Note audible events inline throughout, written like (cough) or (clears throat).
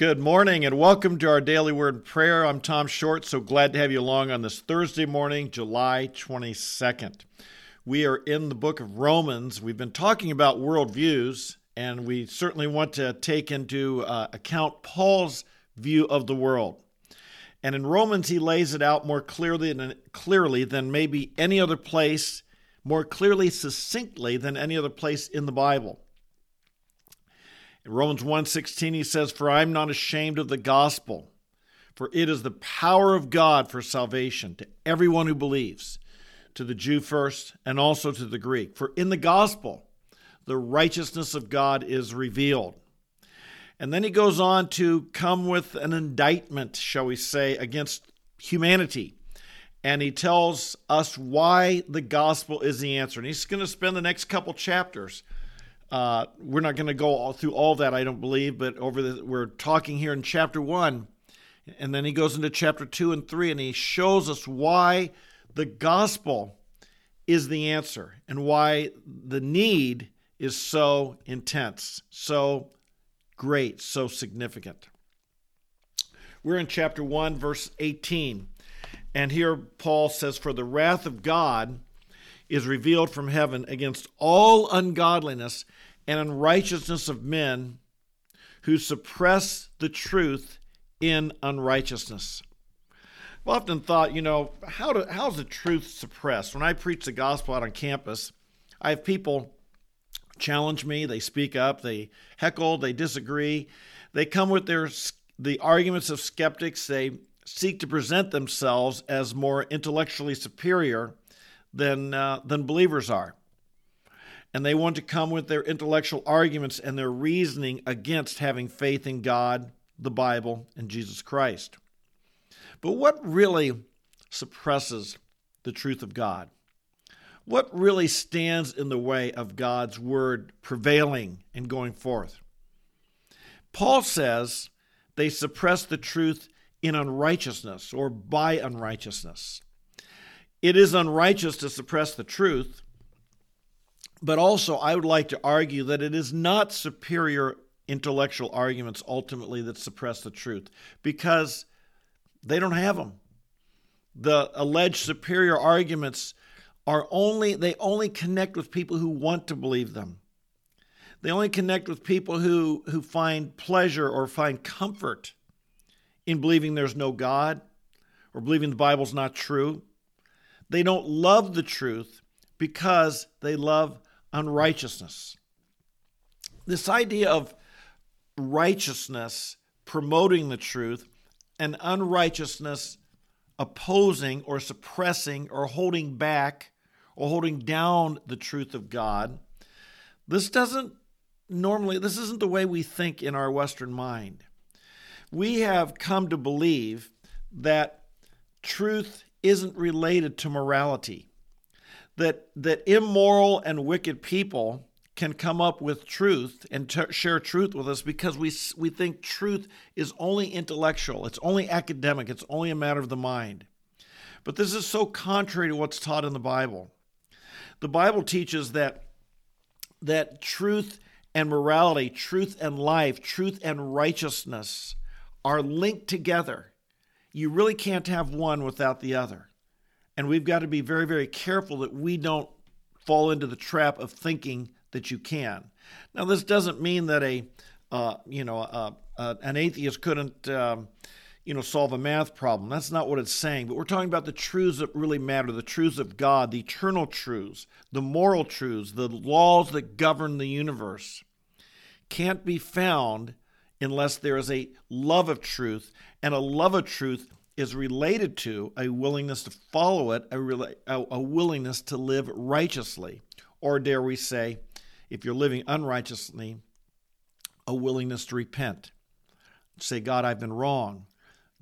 Good morning and welcome to our daily word and prayer. I'm Tom Short, so glad to have you along on this Thursday morning, July 22nd. We are in the book of Romans. We've been talking about worldviews, and we certainly want to take into uh, account Paul's view of the world. And in Romans, he lays it out more clearly than, clearly than maybe any other place, more clearly, succinctly than any other place in the Bible. In Romans 1:16 he says, "For I am not ashamed of the gospel, for it is the power of God for salvation to everyone who believes, to the Jew first and also to the Greek. For in the gospel the righteousness of God is revealed." And then he goes on to come with an indictment, shall we say, against humanity. And he tells us why the gospel is the answer. And he's going to spend the next couple chapters uh, we're not going to go all through all that, I don't believe, but over the, we're talking here in chapter one, and then he goes into chapter two and three, and he shows us why the gospel is the answer and why the need is so intense, so great, so significant. We're in chapter 1, verse 18. And here Paul says, For the wrath of God is revealed from heaven against all ungodliness and unrighteousness of men who suppress the truth in unrighteousness. I've often thought, you know, how do, how's the truth suppressed? When I preach the gospel out on campus, I have people challenge me, they speak up, they heckle, they disagree. They come with their the arguments of skeptics, they seek to present themselves as more intellectually superior than uh, than believers are and they want to come with their intellectual arguments and their reasoning against having faith in God, the Bible, and Jesus Christ. But what really suppresses the truth of God? What really stands in the way of God's word prevailing and going forth? Paul says they suppress the truth in unrighteousness or by unrighteousness. It is unrighteous to suppress the truth but also, I would like to argue that it is not superior intellectual arguments ultimately that suppress the truth because they don't have them. The alleged superior arguments are only they only connect with people who want to believe them. They only connect with people who who find pleasure or find comfort in believing there's no God or believing the Bible's not true. They don't love the truth because they love unrighteousness. This idea of righteousness promoting the truth and unrighteousness opposing or suppressing or holding back or holding down the truth of God. This doesn't normally, this isn't the way we think in our Western mind. We have come to believe that truth isn't related to morality that that immoral and wicked people can come up with truth and t- share truth with us because we we think truth is only intellectual, it's only academic, it's only a matter of the mind. But this is so contrary to what's taught in the Bible. The Bible teaches that that truth and morality, truth and life, truth and righteousness are linked together. You really can't have one without the other. And we've got to be very, very careful that we don't fall into the trap of thinking that you can. Now, this doesn't mean that a uh, you know uh, uh, an atheist couldn't um, you know solve a math problem. That's not what it's saying. But we're talking about the truths that really matter: the truths of God, the eternal truths, the moral truths, the laws that govern the universe. Can't be found unless there is a love of truth, and a love of truth is related to a willingness to follow it, a, a, a willingness to live righteously. Or dare we say, if you're living unrighteously, a willingness to repent. Say, God, I've been wrong.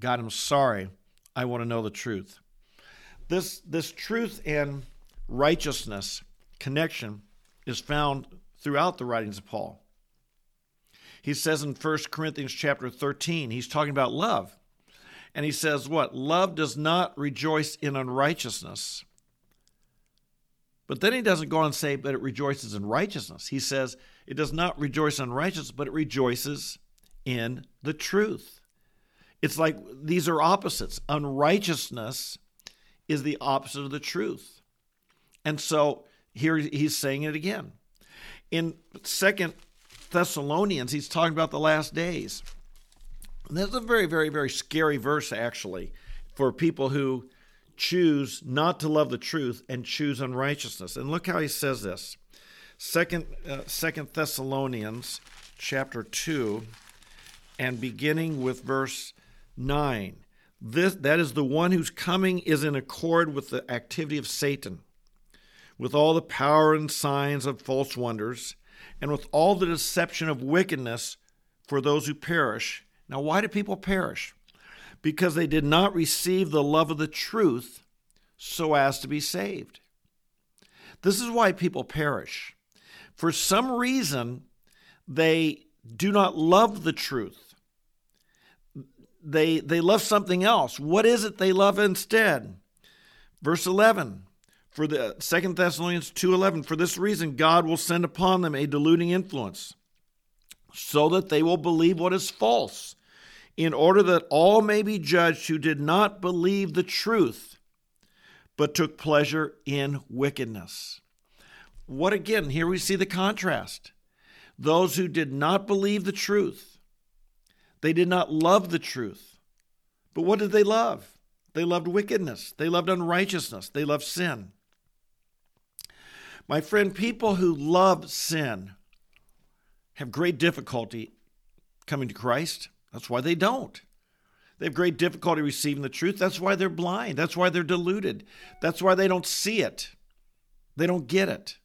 God, I'm sorry. I want to know the truth. This, this truth and righteousness connection is found throughout the writings of Paul. He says in 1 Corinthians chapter 13, he's talking about love. And he says, What? Love does not rejoice in unrighteousness. But then he doesn't go on and say, But it rejoices in righteousness. He says, It does not rejoice in righteousness, but it rejoices in the truth. It's like these are opposites. Unrighteousness is the opposite of the truth. And so here he's saying it again. In Second Thessalonians, he's talking about the last days. And that's a very, very, very scary verse, actually, for people who choose not to love the truth and choose unrighteousness. And look how he says this. Second, uh, Second Thessalonians chapter 2 and beginning with verse 9. This, that is the one whose coming is in accord with the activity of Satan, with all the power and signs of false wonders, and with all the deception of wickedness for those who perish. Now, why do people perish? Because they did not receive the love of the truth so as to be saved. This is why people perish. For some reason, they do not love the truth. They, they love something else. What is it they love instead? Verse 11 for the uh, Second Thessalonians 2:11 for this reason God will send upon them a deluding influence so that they will believe what is false in order that all may be judged who did not believe the truth but took pleasure in wickedness. What again? Here we see the contrast. Those who did not believe the truth they did not love the truth. But what did they love? They loved wickedness. They loved unrighteousness. They loved sin my friend, people who love sin have great difficulty coming to Christ. That's why they don't. They have great difficulty receiving the truth. That's why they're blind. That's why they're deluded. That's why they don't see it. They don't get it.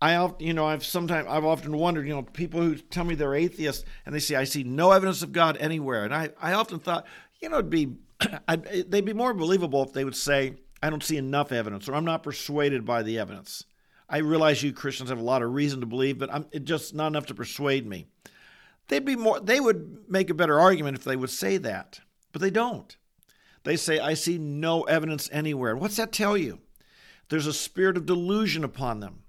I, you know, I've sometimes I've often wondered, you know, people who tell me they're atheists and they say I see no evidence of God anywhere, and I, I often thought, you know, it'd be, (clears throat) they'd be more believable if they would say, I don't see enough evidence, or I'm not persuaded by the evidence. I realize you Christians have a lot of reason to believe, but I'm it's just not enough to persuade me. They'd be more they would make a better argument if they would say that, but they don't. They say, I see no evidence anywhere. What's that tell you? There's a spirit of delusion upon them.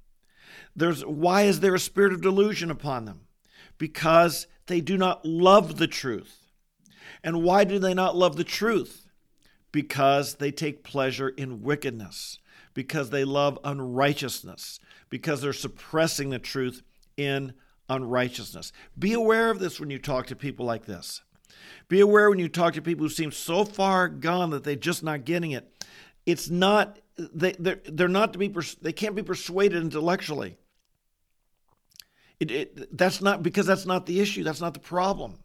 There's why is there a spirit of delusion upon them? Because they do not love the truth. And why do they not love the truth? Because they take pleasure in wickedness, because they love unrighteousness, because they're suppressing the truth in unrighteousness. Be aware of this when you talk to people like this. Be aware when you talk to people who seem so far gone that they're just not getting it. It's not they they're, they're not to be pers- they can't be persuaded intellectually. It, it, that's not because that's not the issue. That's not the problem.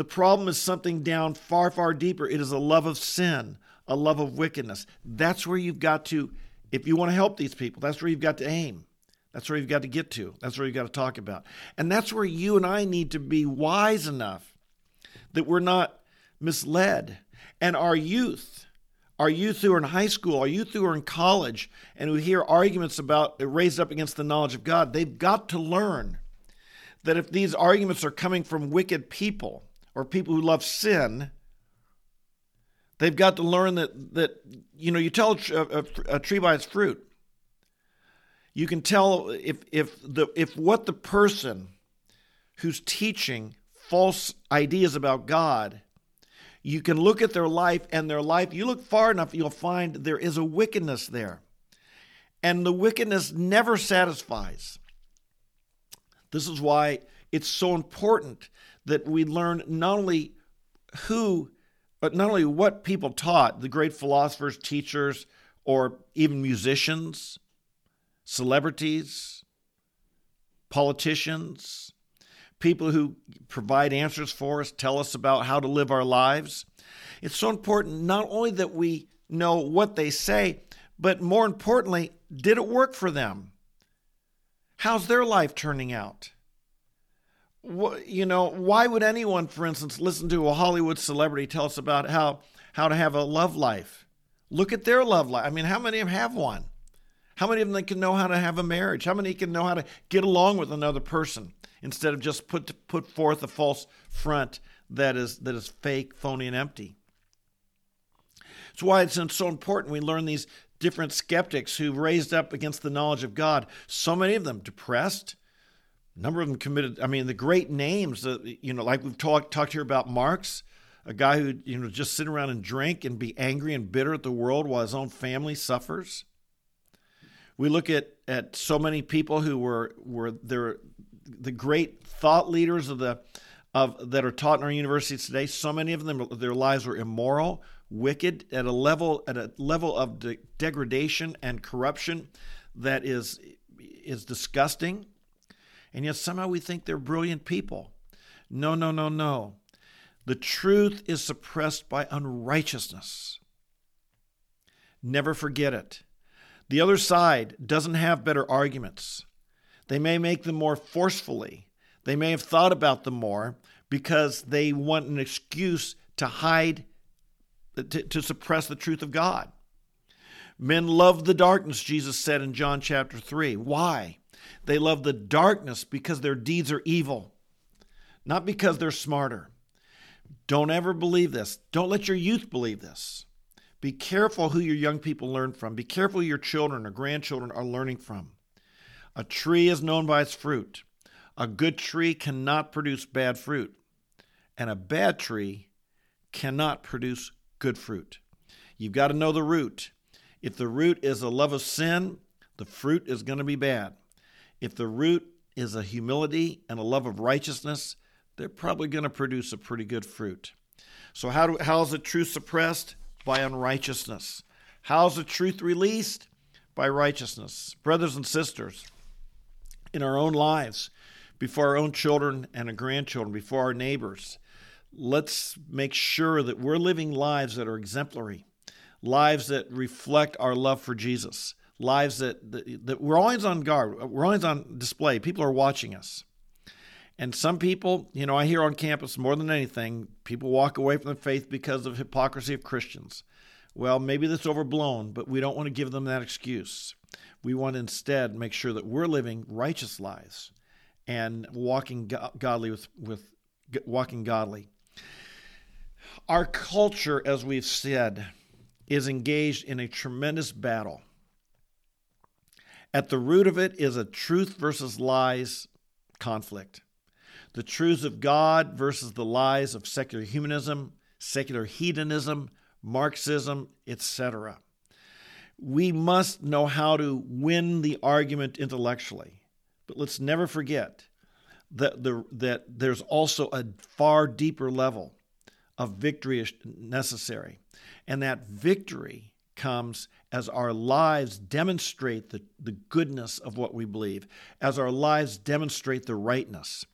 The problem is something down far, far deeper. It is a love of sin, a love of wickedness. That's where you've got to, if you want to help these people, that's where you've got to aim. That's where you've got to get to. That's where you've got to talk about. And that's where you and I need to be wise enough that we're not misled. And our youth, our youth who are in high school, our youth who are in college, and who hear arguments about uh, raised up against the knowledge of God, they've got to learn that if these arguments are coming from wicked people, or people who love sin, they've got to learn that that you know you tell a, a, a tree by its fruit. You can tell if if the if what the person who's teaching false ideas about God, you can look at their life and their life. You look far enough, you'll find there is a wickedness there, and the wickedness never satisfies. This is why it's so important that we learn not only who, but not only what people taught, the great philosophers, teachers, or even musicians, celebrities, politicians, people who provide answers for us, tell us about how to live our lives. It's so important not only that we know what they say, but more importantly, did it work for them? How's their life turning out? You know, why would anyone, for instance, listen to a Hollywood celebrity tell us about how how to have a love life? Look at their love life. I mean, how many of them have one? How many of them can know how to have a marriage? How many can know how to get along with another person instead of just put put forth a false front that is that is fake, phony, and empty? It's why it's so important we learn these different skeptics who raised up against the knowledge of God. So many of them depressed, number of them committed. I mean, the great names. Uh, you know, like we've talked talked here about Marx, a guy who you know just sit around and drink and be angry and bitter at the world while his own family suffers. We look at at so many people who were were there, the great thought leaders of the of that are taught in our universities today. So many of them, their lives were immoral, wicked, at a level at a level of de- degradation and corruption that is is disgusting. And yet somehow we think they're brilliant people. No, no, no, no. The truth is suppressed by unrighteousness. Never forget it. The other side doesn't have better arguments. They may make them more forcefully. They may have thought about them more because they want an excuse to hide, to, to suppress the truth of God. Men love the darkness, Jesus said in John chapter 3. Why? They love the darkness because their deeds are evil, not because they're smarter. Don't ever believe this. Don't let your youth believe this. Be careful who your young people learn from. Be careful your children or grandchildren are learning from. A tree is known by its fruit. A good tree cannot produce bad fruit, and a bad tree cannot produce good fruit. You've got to know the root. If the root is a love of sin, the fruit is going to be bad. If the root is a humility and a love of righteousness, they're probably going to produce a pretty good fruit. So, how, do, how is the truth suppressed? By unrighteousness. How is the truth released? By righteousness. Brothers and sisters, in our own lives, before our own children and our grandchildren, before our neighbors, let's make sure that we're living lives that are exemplary, lives that reflect our love for Jesus, lives that, that, that we're always on guard, we're always on display. People are watching us. And some people, you know, I hear on campus more than anything, people walk away from the faith because of hypocrisy of Christians. Well, maybe that's overblown, but we don't want to give them that excuse. We want to instead make sure that we're living righteous lives and walking godly with, with walking godly. Our culture, as we've said, is engaged in a tremendous battle at the root of it is a truth versus lies conflict. The truths of God versus the lies of secular humanism, secular hedonism, Marxism, etc. We must know how to win the argument intellectually. But let's never forget that, the, that there's also a far deeper level of victory necessary. And that victory comes as our lives demonstrate the, the goodness of what we believe, as our lives demonstrate the rightness.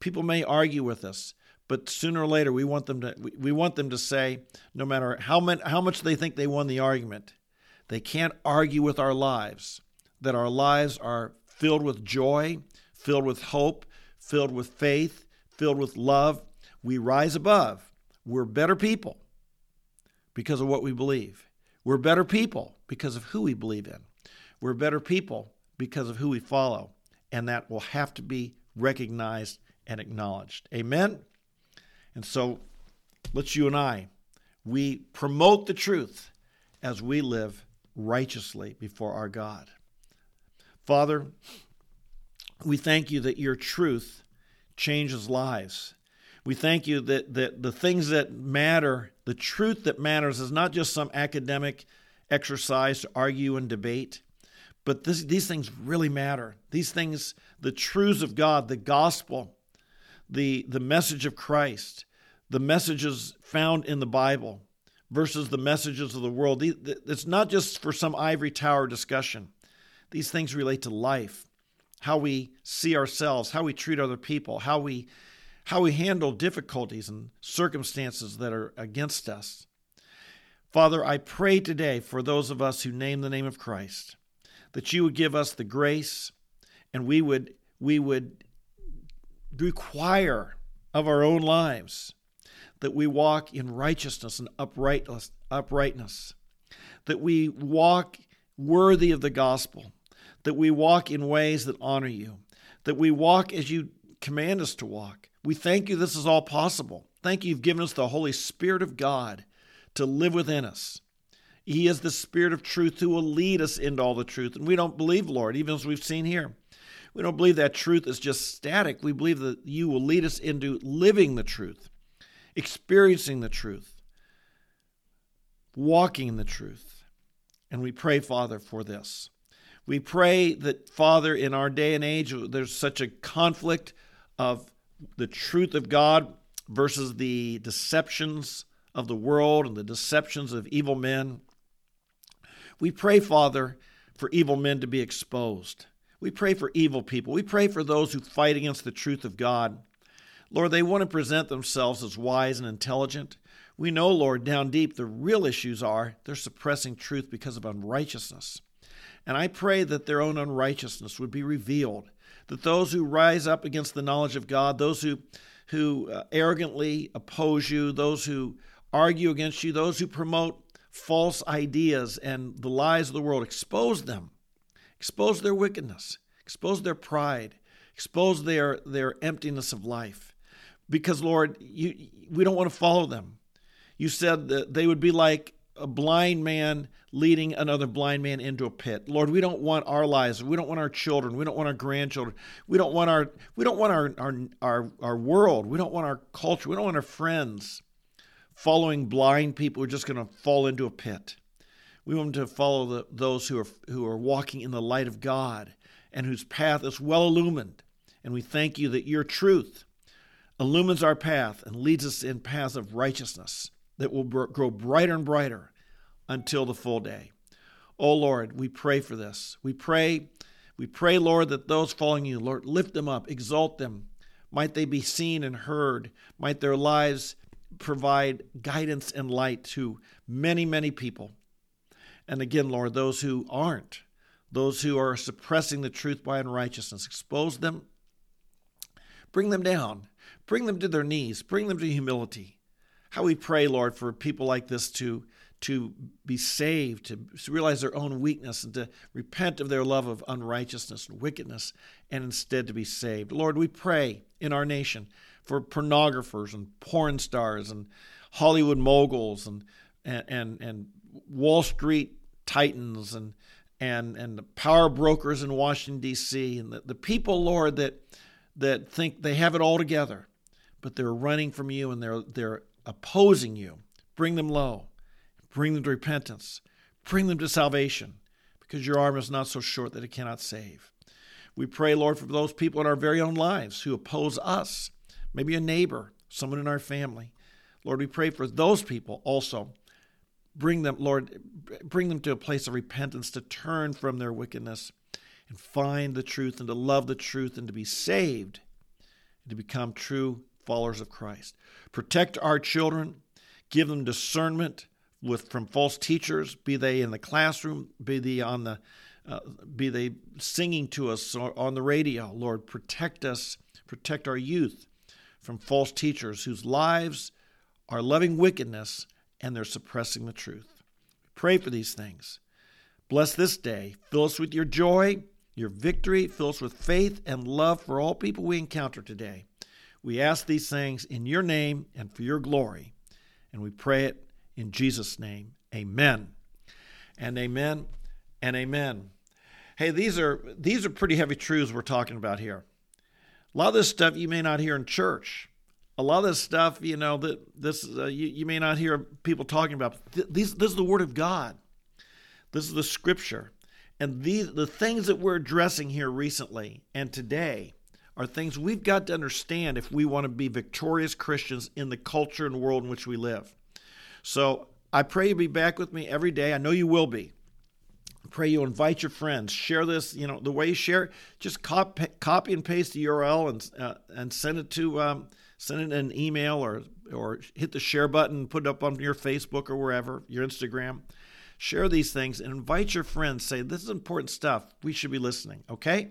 People may argue with us, but sooner or later we want them to we, we want them to say, no matter how, many, how much they think they won the argument, they can't argue with our lives, that our lives are filled with joy, filled with hope, filled with faith, filled with love. We rise above. We're better people because of what we believe. We're better people because of who we believe in. We're better people because of who we follow. And that will have to be recognized and acknowledged. Amen? And so let's you and I, we promote the truth as we live righteously before our God. Father, we thank you that your truth changes lives. We thank you that, that the things that matter, the truth that matters, is not just some academic exercise to argue and debate, but this, these things really matter. These things, the truths of God, the gospel, the, the message of Christ, the messages found in the Bible versus the messages of the world. It's not just for some ivory tower discussion. These things relate to life, how we see ourselves, how we treat other people, how we how we handle difficulties and circumstances that are against us. Father, I pray today for those of us who name the name of Christ that you would give us the grace and we would we would require of our own lives that we walk in righteousness and uprightness, uprightness that we walk worthy of the gospel that we walk in ways that honor you that we walk as you command us to walk we thank you this is all possible. Thank you, you've given us the Holy Spirit of God to live within us. He is the Spirit of truth who will lead us into all the truth. And we don't believe, Lord, even as we've seen here. We don't believe that truth is just static. We believe that you will lead us into living the truth, experiencing the truth, walking in the truth. And we pray, Father, for this. We pray that, Father, in our day and age, there's such a conflict of the truth of God versus the deceptions of the world and the deceptions of evil men. We pray, Father, for evil men to be exposed. We pray for evil people. We pray for those who fight against the truth of God. Lord, they want to present themselves as wise and intelligent. We know, Lord, down deep, the real issues are they're suppressing truth because of unrighteousness. And I pray that their own unrighteousness would be revealed, that those who rise up against the knowledge of God, those who, who uh, arrogantly oppose you, those who argue against you, those who promote false ideas and the lies of the world, expose them. Expose their wickedness, expose their pride, expose their, their emptiness of life. Because, Lord, you, we don't want to follow them. You said that they would be like a blind man leading another blind man into a pit. Lord, we don't want our lives, we don't want our children, we don't want our grandchildren, we don't want our we don't want our our our, our world, we don't want our culture, we don't want our friends following blind people who are just going to fall into a pit. We want to follow the, those who are, who are walking in the light of God and whose path is well illumined. And we thank you that your truth illumines our path and leads us in paths of righteousness that will grow brighter and brighter until the full day. Oh Lord, we pray for this. We pray, we pray, Lord, that those following you, Lord, lift them up, exalt them. Might they be seen and heard. Might their lives provide guidance and light to many, many people. And again, Lord, those who aren't, those who are suppressing the truth by unrighteousness, expose them, bring them down, bring them to their knees, bring them to humility. How we pray, Lord, for people like this to to be saved, to realize their own weakness, and to repent of their love of unrighteousness and wickedness, and instead to be saved. Lord, we pray in our nation for pornographers and porn stars and Hollywood moguls and and and, and Wall Street titans and and and the power brokers in Washington D.C. and the, the people, Lord, that that think they have it all together, but they're running from you and they're they're opposing you. Bring them low, bring them to repentance, bring them to salvation, because your arm is not so short that it cannot save. We pray, Lord, for those people in our very own lives who oppose us maybe a neighbor, someone in our family. Lord, we pray for those people also. Bring them, Lord, bring them to a place of repentance to turn from their wickedness and find the truth and to love the truth and to be saved and to become true followers of Christ. Protect our children, give them discernment with from false teachers, be they in the classroom, be they on the uh, be they singing to us on the radio. Lord, protect us, protect our youth from false teachers whose lives are loving wickedness and they're suppressing the truth. Pray for these things. Bless this day. Fill us with your joy, your victory. Fill us with faith and love for all people we encounter today. We ask these things in your name and for your glory. And we pray it in Jesus' name. Amen. And amen and amen. Hey, these are these are pretty heavy truths we're talking about here. A lot of this stuff you may not hear in church. A lot of this stuff, you know, that this uh, you, you may not hear people talking about. These, this is the Word of God. This is the Scripture, and these the things that we're addressing here recently and today are things we've got to understand if we want to be victorious Christians in the culture and world in which we live. So I pray you'll be back with me every day. I know you will be. I pray you invite your friends. Share this you know the way you share It, just copy, copy and paste the url and uh, and send it to um, send it an email or or hit the share button put it up on your facebook or wherever your instagram. Share these things and invite your friends. Say this is important stuff. We should be listening. Okay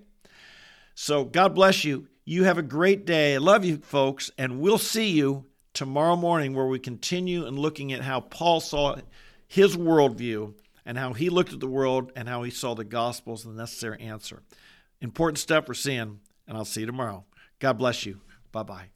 so god bless you you have a great day i love you folks and we'll see you tomorrow morning where we continue and looking at how paul saw his worldview and how he looked at the world and how he saw the gospel as the necessary answer. Important stuff we're seeing, and I'll see you tomorrow. God bless you. Bye bye.